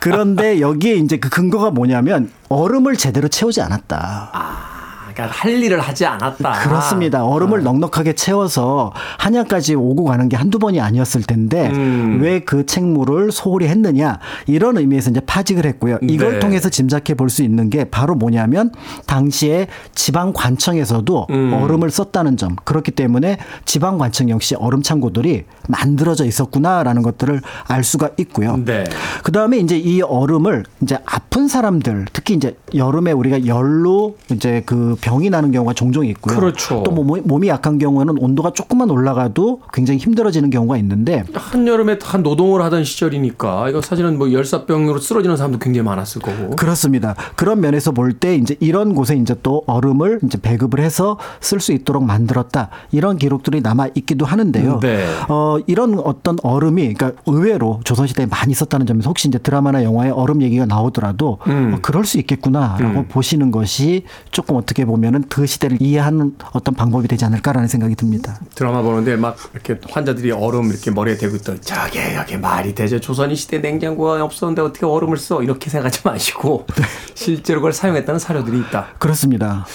그런데 여기에 이제 그 근거가 뭐냐면 얼음을 제대로 채우지 않았다. 아, 그러니까 할 일을 하지 않았다. 그렇습니다. 얼음을 넉넉하게 채워서 한양까지 오고 가는 게 한두 번이 아니었을 텐데 음. 왜그 책무를 소홀히 했느냐 이런 의미에서 이제 파직을 했고요. 이걸 네. 통해서 짐작해 볼 수 있는 게 바로 뭐냐면 당시에 지방 관청에서도 음. 얼음을 썼다는 점 그렇기 때문에 지방 관청 역시 얼음 창고들이 만들어져 있었구나라는 것들을 알 수가 있고요. 네. 그 다음에 이제 이 얼음을 이제 아픈 사람들 특히 이제 여름에 우리가 열로 이제 그 병이 나는 경우가 종종 있고요. 그렇죠. 또 뭐 몸이 약한 경우에는 온도가 조금만 올라가도 굉장히 힘들어지는 경우가 있는데 한여름에 다 노동을 하던 시절이니까 이거 사실은 뭐 열사병으로 쓰러지는 사람도 굉장히 많았을 거고. 그렇습니다. 그런 면에서 볼 때 이제 이런 곳에 이제 또 얼음을 이제 배급을 해서 쓸 수 있도록 만들었다 이런 기록들이 남아 있기도 하는데요. 네. 어 이런 어떤 얼음이 그러니까 의외로 조선 시대에 많이 있었다는 점에서 혹시 이제 드라마나 영화에 얼음 얘기가 나오더라도 음. 어, 그럴 수 있겠구나라고 음. 보시는 것이 조금 어떻게 보면 은그 시대를 이해하는 어떤 방법이 되지 않을까라는 생각이 듭니다. 드라마 보는데 막 이렇게 환자들이 얼음 이렇게 머리에 대고 있더 저게 여기 말이 되죠 조선이 시대 냉장고가 없었는데 어떻게 얼음을 써 이렇게 생각하지 마시고 네. 실제로 그걸 사용했다는 사료들이 있다. 그렇습니다.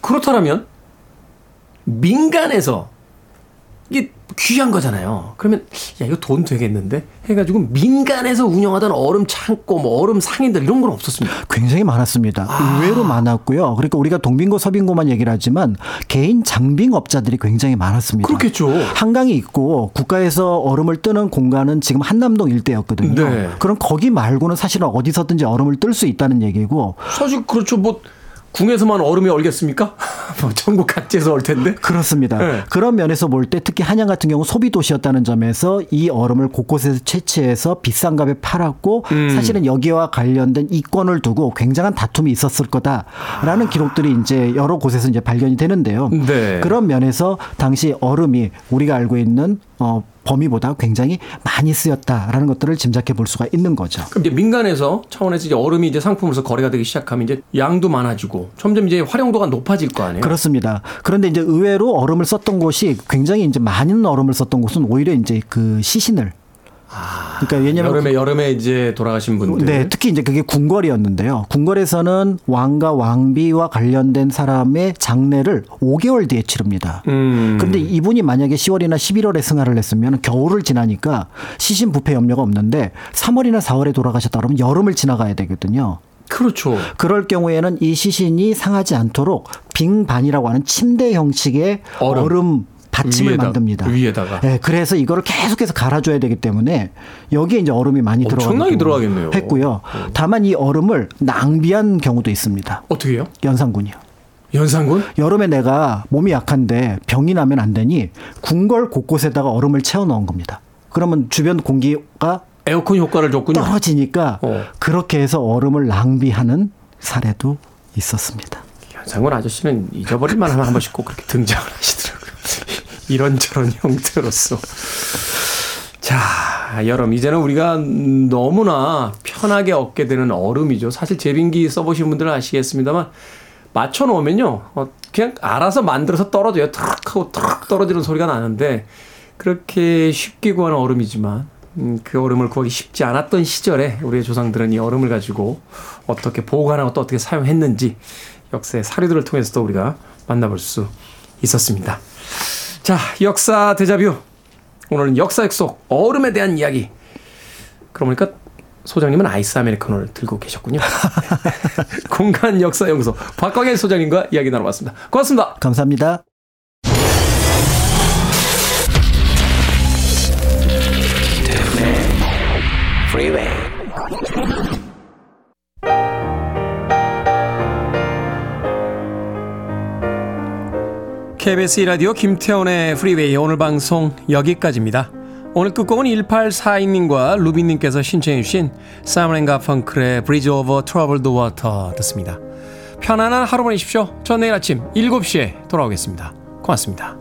그렇다면 민간에서 이게 귀한 거잖아요. 그러면 야 이거 돈 되겠는데 해가지고 민간에서 운영하던 얼음 창고 뭐 얼음 상인들 이런 건 없었습니다. 굉장히 많았습니다. 의외로 많았고요. 그러니까 우리가 동빙고 서빙고만 얘기를 하지만 개인 장빙업자들이 굉장히 많았습니다. 그렇겠죠. 한강이 있고 국가에서 얼음을 뜨는 공간은 지금 한남동 일대였거든요. 네. 그럼 거기 말고는 사실은 어디서든지 얼음을 뜰 수 있다는 얘기고 사실 그렇죠 뭐 궁에서만 얼음이 얼겠습니까? 뭐 전국 각지에서 얼 텐데. 그렇습니다. 네. 그런 면에서 볼 때 특히 한양 같은 경우 소비 도시였다는 점에서 이 얼음을 곳곳에서 채취해서 비싼 값에 팔았고 음. 사실은 여기와 관련된 이권을 두고 굉장한 다툼이 있었을 거다라는 기록들이 이제 여러 곳에서 이제 발견이 되는데요. 네. 그런 면에서 당시 얼음이 우리가 알고 있는 어 범위보다 굉장히 많이 쓰였다라는 것들을 짐작해 볼 수가 있는 거죠. 그럼 이제 민간에서 차원에서 이제 얼음이 이제 상품으로서 거래가 되기 시작하면 이제 양도 많아지고 점점 이제 활용도가 높아질 거 아니에요. 그렇습니다. 그런데 이제 의외로 얼음을 썼던 곳이 굉장히 이제 많은 얼음을 썼던 곳은 오히려 이제 그 시신을 그러니까 왜냐면 여름에 여름에 이제 돌아가신 분들. 네, 특히 이제 그게 궁궐이었는데요. 궁궐에서는 왕과 왕비와 관련된 사람의 장례를 5개월 뒤에 치릅니다. 음. 그런데 이분이 만약에 10월이나 11월에 승하를 했으면 겨울을 지나니까 시신 부패 염려가 없는데 3월이나 4월에 돌아가셨다 그러면 여름을 지나가야 되거든요. 그렇죠. 그럴 경우에는 이 시신이 상하지 않도록 빙반이라고 하는 침대 형식의 얼음. 얼음, 받침을 위에다, 만듭니다. 위에다가. 네, 그래서 이거를 계속해서 갈아줘야 되기 때문에 여기에 이제 얼음이 많이 엄청나게 들어가고 들어가겠네요. 했고요. 다만 이 얼음을 낭비한 경우도 있습니다. 어떻게 해요? 연산군이요. 연산군? 여름에 내가 몸이 약한데 병이 나면 안 되니 궁궐 곳곳에다가 얼음을 채워 넣은 겁니다. 그러면 주변 공기가 에어컨 효과를 줬군요. 떨어지니까 어. 그렇게 해서 얼음을 낭비하는 사례도 있었습니다. 연산군 아저씨는 잊어버릴 만하면 한 번씩 꼭 그렇게 등장을 하시더라고요. 이런저런 형태로서. 자, 여름 이제는 우리가 너무나 편하게 얻게 되는 얼음이죠. 사실 제빙기 써보신 분들은 아시겠습니다만 맞춰 놓으면요, 어, 그냥 알아서 만들어서 떨어져요. 탁 하고 탁 떨어지는 소리가 나는데 그렇게 쉽게 구하는 얼음이지만 음, 그 얼음을 구하기 쉽지 않았던 시절에 우리의 조상들은 이 얼음을 가지고 어떻게 보관하고 또 어떻게 사용했는지 역사의 사료들을 통해서도 우리가 만나볼 수 있었습니다. 자, 역사 대자뷰. 오늘은 역사 속 얼음에 대한 이야기. 그러고 보니까 소장님은 아이스 아메리카노를 들고 계셨군요. 공간 역사 연구소 박광일 소장님과 이야기 나눠봤습니다. 고맙습니다. 감사합니다. KBS 라디오 김태훈의 Freeway 오늘 방송 여기까지입니다. 오늘 끝곡은 1842님과 루비님께서 신청해 주신 사ム앤 가펑클의 Bridge Over Troubled Water 듣습니다. 편안한 하루 보내십시오. 전 내일 아침 7시에 돌아오겠습니다. 고맙습니다.